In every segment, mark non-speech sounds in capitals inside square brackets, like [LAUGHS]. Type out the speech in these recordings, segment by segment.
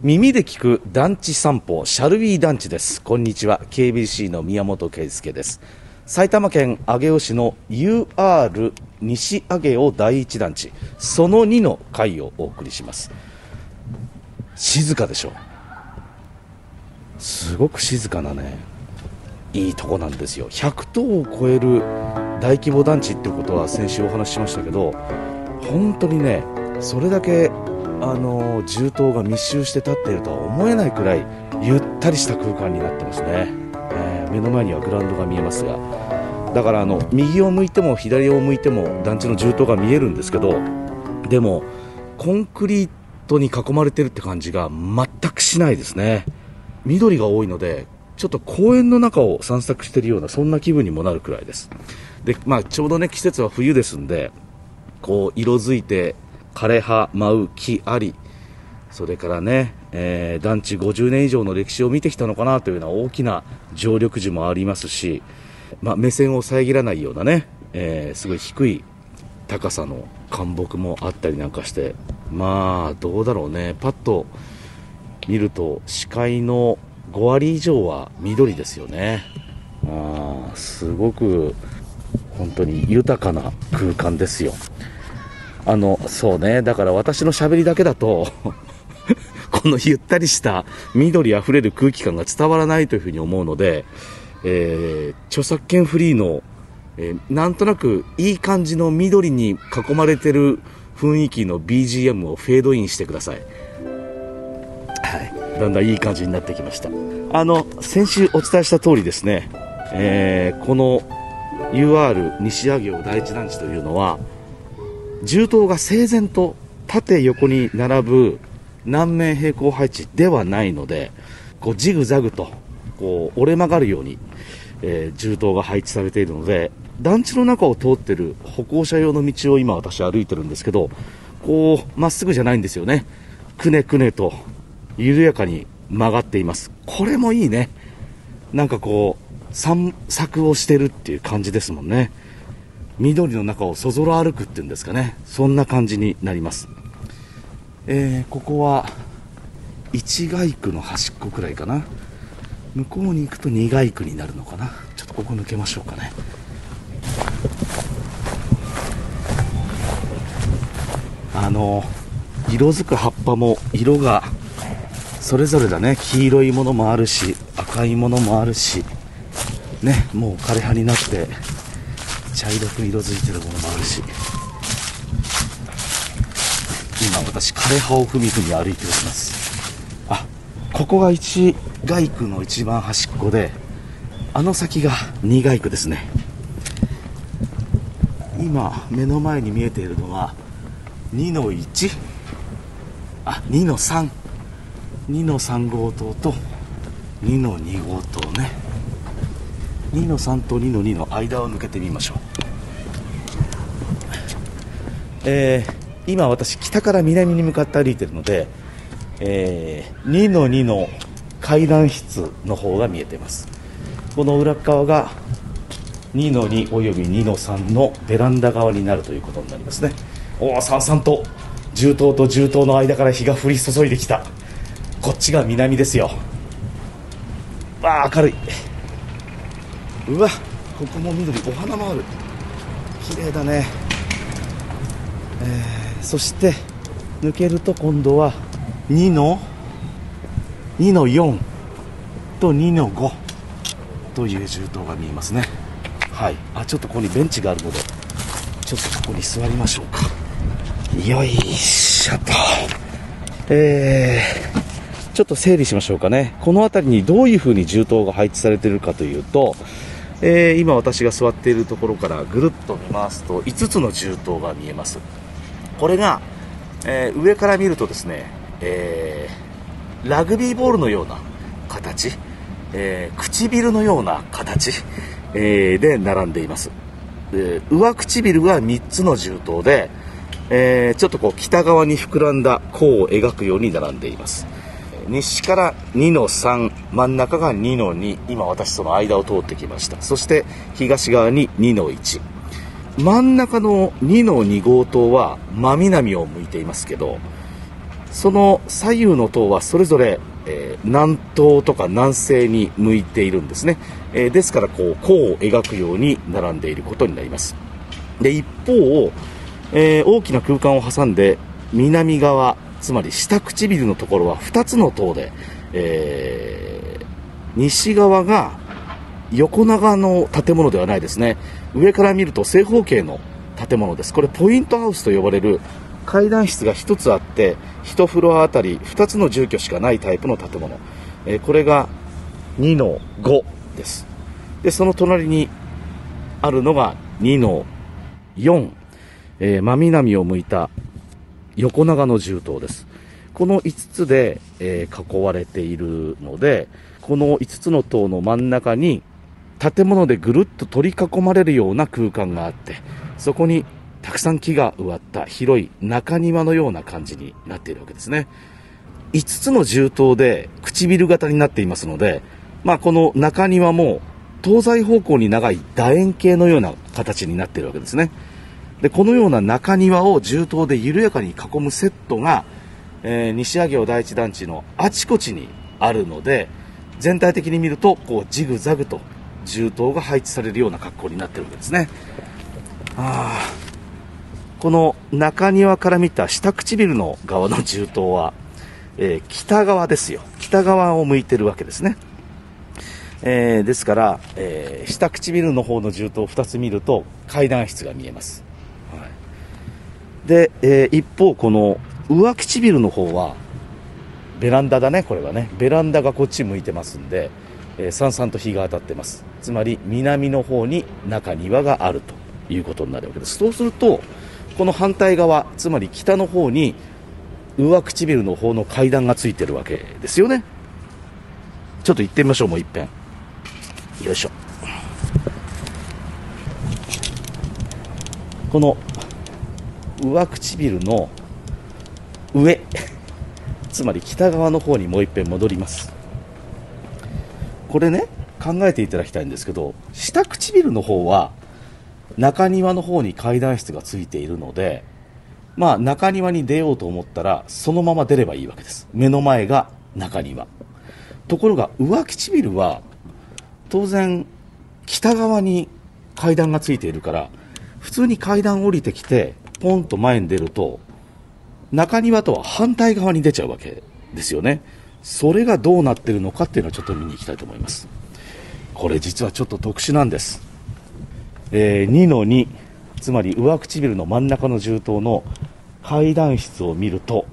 耳で聞く団地散歩シャルウィー団地です。こんにちは。KBC の宮本圭介です。埼玉県上尾市の UR 西上尾第一団地その2の回をお送りします。静かでしょすごく静かなねいいとこなんですよ。100棟を超える大規模団地ってことは先週お話ししましたけど本当にねそれだけあの銃刀が密集して立っているとは思えないくらいゆったりした空間になってますね、えー、目の前にはグラウンドが見えますが。だからあの右を向いても左を向いても団地の銃刀が見えるんですけどでもコンクリートに囲まれてるって感じが全くしないですね。緑が多いのでちょっと公園の中を散策しているようなそんな気分にもなるくらいです。で、まあ、ちょうどね季節は冬ですんでこう色づいて枯葉舞う木あり。それからね、えー、団地50年以上の歴史を見てきたのかなというような大きな常緑樹もありますし、まあ、目線を遮らないようなね、えー、すごい低い高さの灌木もあったりなんかしてまあどうだろうね。パッと見ると視界の5割以上は緑ですよね。あすごく本当に豊かな空間ですよ。あのそうねだから私のしゃべりだけだと [LAUGHS] このゆったりした緑あふれる空気感が伝わらないというふうに思うので、えー、著作権フリーの、えー、なんとなくいい感じの緑に囲まれてる雰囲気の BGM をフェードインしてください。はい。だんだんいい感じになってきました。あの、先週お伝えした通りですね、えー、この UR 西上尾第一団地というのは、銃刀が整然と縦横に並ぶ南面平行配置ではないので、こうジグザグとこう折れ曲がるように、えー、銃刀が配置されているので、団地の中を通ってる歩行者用の道を今私歩いてるんですけど、こう、まっすぐじゃないんですよね。くねくねと緩やかに曲がっています。これもいいね。なんかこう、散策をしてるっていう感じですもんね。緑の中をそぞろ歩くっていうんですかね。そんな感じになります。えー、ここは、一街区の端っこくらいかな。向こうに行くと二街区になるのかな。ちょっとここ抜けましょうかね。あの、色づく葉っぱも色がそれぞれだね。黄色いものもあるし、赤いものもあるし、ね、もう枯葉になって茶色く色づいてるものもあるし、今私枯葉をふみふみ歩いております。あここが一街区の一番端っこであの先が二街区ですね。今目の前に見えているのは2の1あ2の32の3号棟と2の2号棟ね。2の3と2の2の間を抜けてみましょう。えー、今私北から南に向かって歩いてるので、えー、2の2の階段室の方が見えてます。この裏側が2の2および2の3のベランダ側になるということになりますね。おおさんさんと銃刀と銃刀の間から日が降り注いできた。こっちが南ですよ。わあ明るい。うわここも緑お花もある。綺麗だね、えー、そして抜けると今度は2の2の4と2の5という銃刀が見えますね。はい。あちょっとここにベンチがあるのでちょっとここに座りましょうか。よいしょと。えー、ちょっと整理しましょうかね。この辺りにどういうふうに銃刀が配置されているかというとえー、今私が座っているところからぐるっと見ますと5つの銃刀が見えます。これが、えー、上から見るとですね、えー、ラグビーボールのような形、え唇のような形、えで並んでいます。で上唇が3つの銃刀で、えちょっとこう北側に膨らんだ弧を描くように並んでいます。西から2の3真ん中が2の2今私その間を通ってきました。そして東側に2の1真ん中の2の2号棟は真南を向いていますけどその左右の塔はそれぞれ、えー、南東とか南西に向いているんですね、えー、ですからこう弧を描くように並んでいることになります。で一方、えー、大きな空間を挟んで南側つまり下唇のところは2つの塔で、えー、西側が横長の建物ではないですね。上から見ると正方形の建物です。これポイントハウスと呼ばれる階段室が1つあって1フロアあたり2つの住居しかないタイプの建物、えー、これが2の5です。でその隣にあるのが2の4、えー、真南を向いた横長の銃塔です。この5つで、えー、囲われているのでこの5つの塔の真ん中に建物でぐるっと取り囲まれるような空間があってそこにたくさん木が植わった広い中庭のような感じになっているわけですね。5つの銃刀で唇型になっていますので、まあ、この中庭も東西方向に長い楕円形のような形になっているわけですね。で、このような中庭を銃刀で緩やかに囲むセットが、えー、西上尾第一団地のあちこちにあるので、全体的に見ると、こう、ジグザグと銃刀が配置されるような格好になっているわけですね。ああ。この中庭から見た下唇の側の銃刀は、えー、北側ですよ。北側を向いてるわけですね。えー、ですから、えー、下唇の方の銃刀を2つ見ると階段室が見えます。はい、で、え一方、この上唇の方は、ベランダだね、これはね。ベランダがこっち向いてますんで、え、さんさんと日が当たってます。つまり、南の方に中庭があるということになるわけです。そうすると、この反対側つまり北の方に上唇の方の階段がついてるわけですよねちょっと行ってみましょうもう一遍よいしょこの上唇の上 [LAUGHS] つまり北側の方にもう一遍戻りますこれね考えていただきたいんですけど下唇の方は中庭の方に階段室がついているので、まあ中庭に出ようと思ったら、そのまま出ればいいわけです。目の前が中庭。ところが、上唇は、当然、北側に階段がついているから、普通に階段降りてきて、ポンと前に出ると、中庭とは反対側に出ちゃうわけですよね。それがどうなってるのかっていうのをちょっと見に行きたいと思います。これ実はちょっと特殊なんです。えー、2の2、つまり上唇の真ん中の銃刀の階段室を見ると、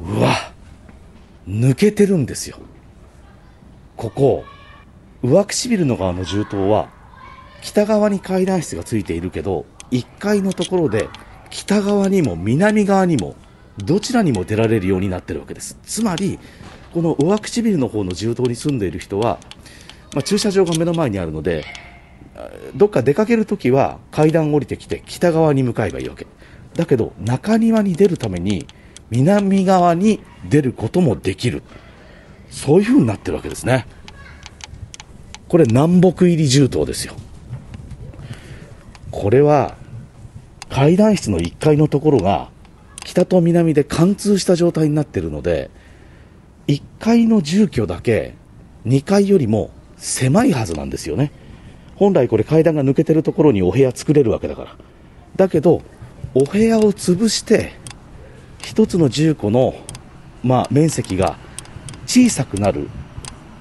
うわ、抜けてるんですよ。ここ、上唇の側の銃刀は、北側に階段室がついているけど、1階のところで、北側にも南側にも、どちらにも出られるようになってるわけです。つまり、この上唇の方の銃刀に住んでいる人は、まあ、駐車場が目の前にあるので、どっか出かけるときは階段を降りてきて北側に向かえばいいわけ。だけど中庭に出るために南側に出ることもできる。そういう風になってるわけですね。これ南北入り銃刀ですよ。これは階段室の1階のところが北と南で貫通した状態になっているので1階の住居だけ2階よりも狭いはずなんですよね。本来これ階段が抜けてるところにお部屋作れるわけだから。だけど、お部屋を潰して、一つの住戸の、まあ、面積が小さくなる。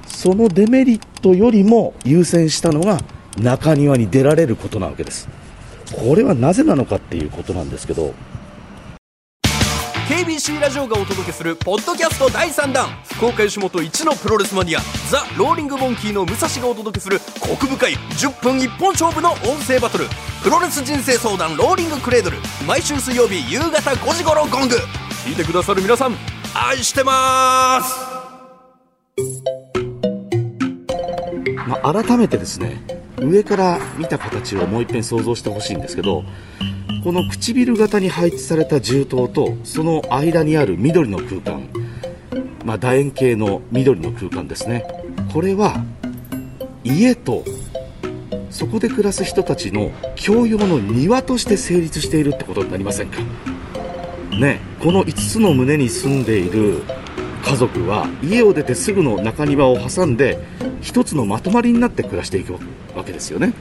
そのデメリットよりも優先したのが中庭に出られることなわけです。これはなぜなのかっていうことなんですけど、KBC ラジオがお届けするポッドキャスト第3弾。福岡吉本一のプロレスマニアザ・ローリング・モンキーの武蔵がお届けするコク深い10分一本勝負の音声バトル。プロレス人生相談ローリングクレードル。毎週水曜日夕方5時頃ゴング。聞いてくださる皆さん愛してます。まあ、改めてですね上から見た形をもう一遍想像してほしいんですけどこの唇型に配置された銃刀とその間にある緑の空間、まあ、楕円形の緑の空間ですね。これは家とそこで暮らす人たちの共用の庭として成立しているってことになりませんか？ね、この5つの棟に住んでいる家族は家を出てすぐの中庭を挟んで一つのまとまりになって暮らしていくわけですよね。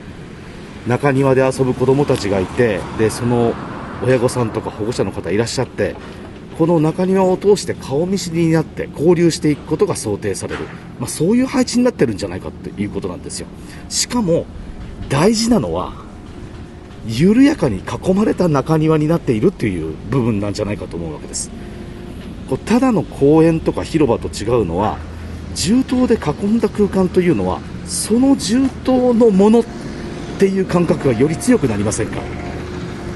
中庭で遊ぶ子供たちがいてでその親御さんとか保護者の方いらっしゃってこの中庭を通して顔見知りになって交流していくことが想定される、まあ、そういう配置になってるんじゃないかっていうことなんですよ。しかも大事なのは緩やかに囲まれた中庭になっているっていう部分なんじゃないかと思うわけです。こうただの公園とか広場と違うのは銃刀で囲んだ空間というのはその銃刀のものっていう感覚がより強くなりませんか？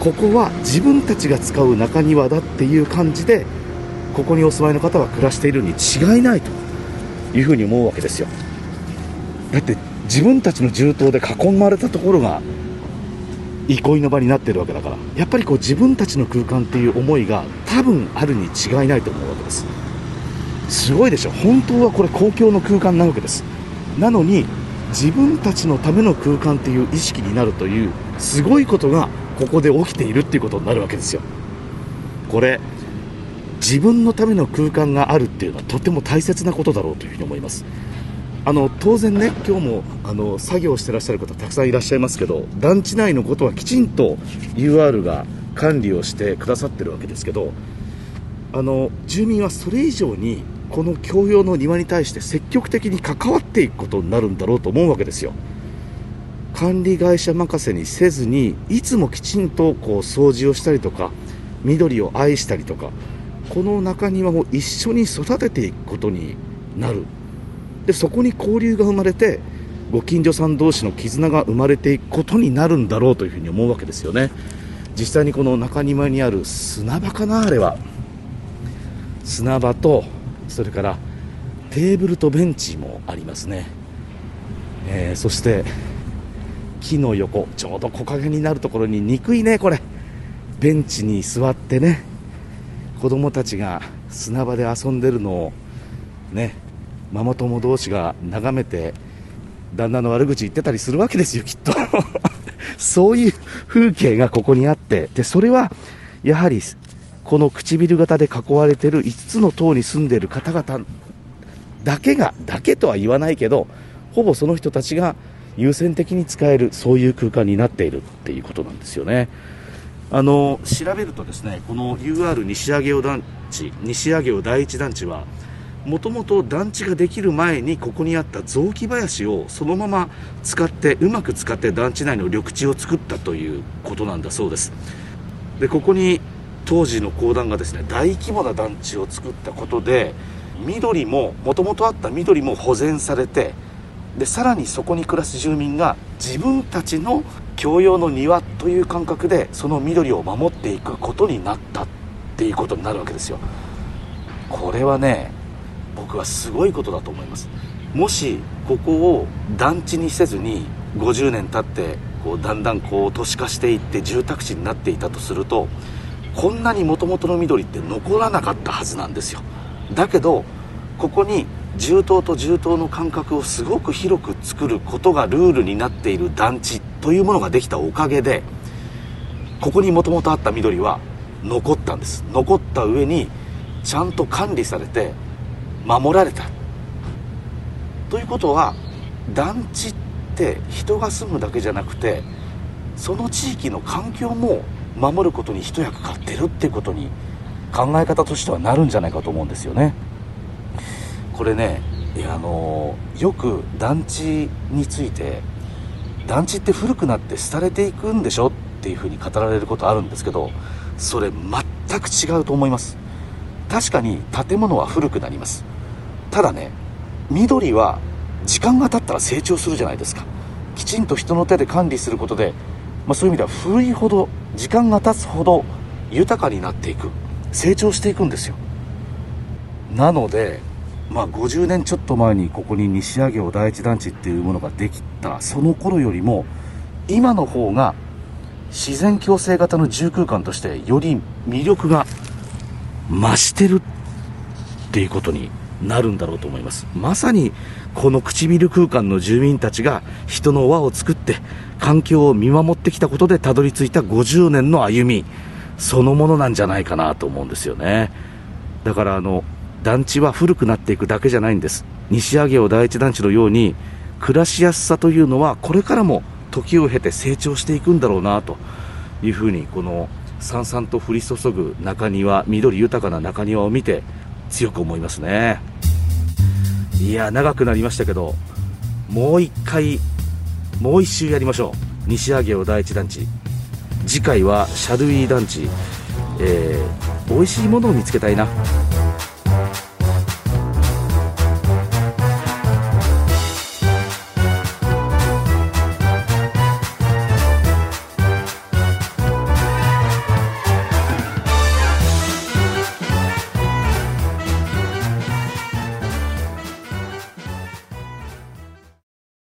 ここは自分たちが使う中庭だっていう感じでここにお住まいの方は暮らしているに違いないというふうに思うわけですよ。だって自分たちの銃刀で囲まれたところが憩いの場になってるわけだから。やっぱりこう自分たちの空間っていう思いが多分あるに違いないと思うわけです。すごいでしょ。本当はこれ公共の空間なわけです。なのに自分たちのための空間っていう意識になるというすごいことがここで起きているっていうことになるわけですよ。これ自分のための空間があるっていうのはとても大切なことだろうというふうに思います。あの当然ね、今日もあの作業してらっしゃる方たくさんいらっしゃいますけど団地内のことはきちんと UR が管理をしてくださってるわけですけどあの住民はそれ以上にこの共用の庭に対して積極的に関わっていくことになるんだろうと思うわけですよ。管理会社任せにせずにいつもきちんとこう掃除をしたりとか緑を愛したりとかこの中庭を一緒に育てていくことになるでそこに交流が生まれてご近所さん同士の絆が生まれていくことになるんだろうというふうに思うわけですよね。実際にこの中庭にある砂場かなあれは。砂場とそれからテーブルとベンチもありますね、えー、そして木の横ちょうど木陰になるところに憎いねこれ。ベンチに座ってね子供たちが砂場で遊んでるのをねママ友同士が眺めて旦那の悪口言ってたりするわけですよ、きっと [LAUGHS] そういう風景がここにあって、で、それは、やはり、この唇型で囲われている5つの塔に住んでいる方々だけが、だけとは言わないけど、ほぼその人たちが優先的に使える、そういう空間になっているっていうことなんですよね。あの、調べるとですね、この UR 西上尾団地、西上尾第一団地は、もともと団地ができる前にここにあった雑木林をそのまま使ってうまく使って団地内の緑地を作ったということなんだそうです。でここに当時の公団がですね大規模な団地を作ったことで緑ももともとあった緑も保全されてでさらにそこに暮らす住民が自分たちの共用の庭という感覚でその緑を守っていくことになったっていうことになるわけですよ。これはね僕はすごいことだと思います。もしここを団地にせずに50年経ってこうだんだんこう都市化していって住宅地になっていたとするとこんなにもともとの緑って残らなかったはずなんですよ。だけどここに銃刀と銃刀の間隔をすごく広く作ることがルールになっている団地というものができたおかげでここにもともとあった緑は残ったんです。残った上にちゃんと管理されて守られた。ということは団地って人が住むだけじゃなくてその地域の環境も守ることに一役買ってるっていうことに考え方としてはなるんじゃないかと思うんですよね。これねいやあのよく団地について団地って古くなって廃れていくんでしょ？っていうふうに語られることあるんですけどそれ全く違うと思います。確かに建物は古くなります。ただね緑は時間が経ったら成長するじゃないですか。きちんと人の手で管理することで、まあ、そういう意味では古いほど時間が経つほど豊かになっていく。成長していくんですよ。なのでまあ50年ちょっと前にここに西上尾第一団地っていうものができたその頃よりも今の方が自然共生型の住空間としてより魅力が増してるっていうことになるんだろうと思います。まさにこの唇空間の住民たちが人の輪を作って環境を見守ってきたことでたどり着いた50年の歩み。そのものなんじゃないかなと思うんですよね。だからあの団地は古くなっていくだけじゃないんです。西上尾第一団地のように暮らしやすさというのはこれからも時を経て成長していくんだろうなと。いうふうにこのさんさんと降り注ぐ中庭緑豊かな中庭を見て強く思いますね。いや長くなりましたけどもう一回もう一周やりましょう。西上尾第一団地。次回はシャルウィー団地。えー、美味しいものを見つけたいな。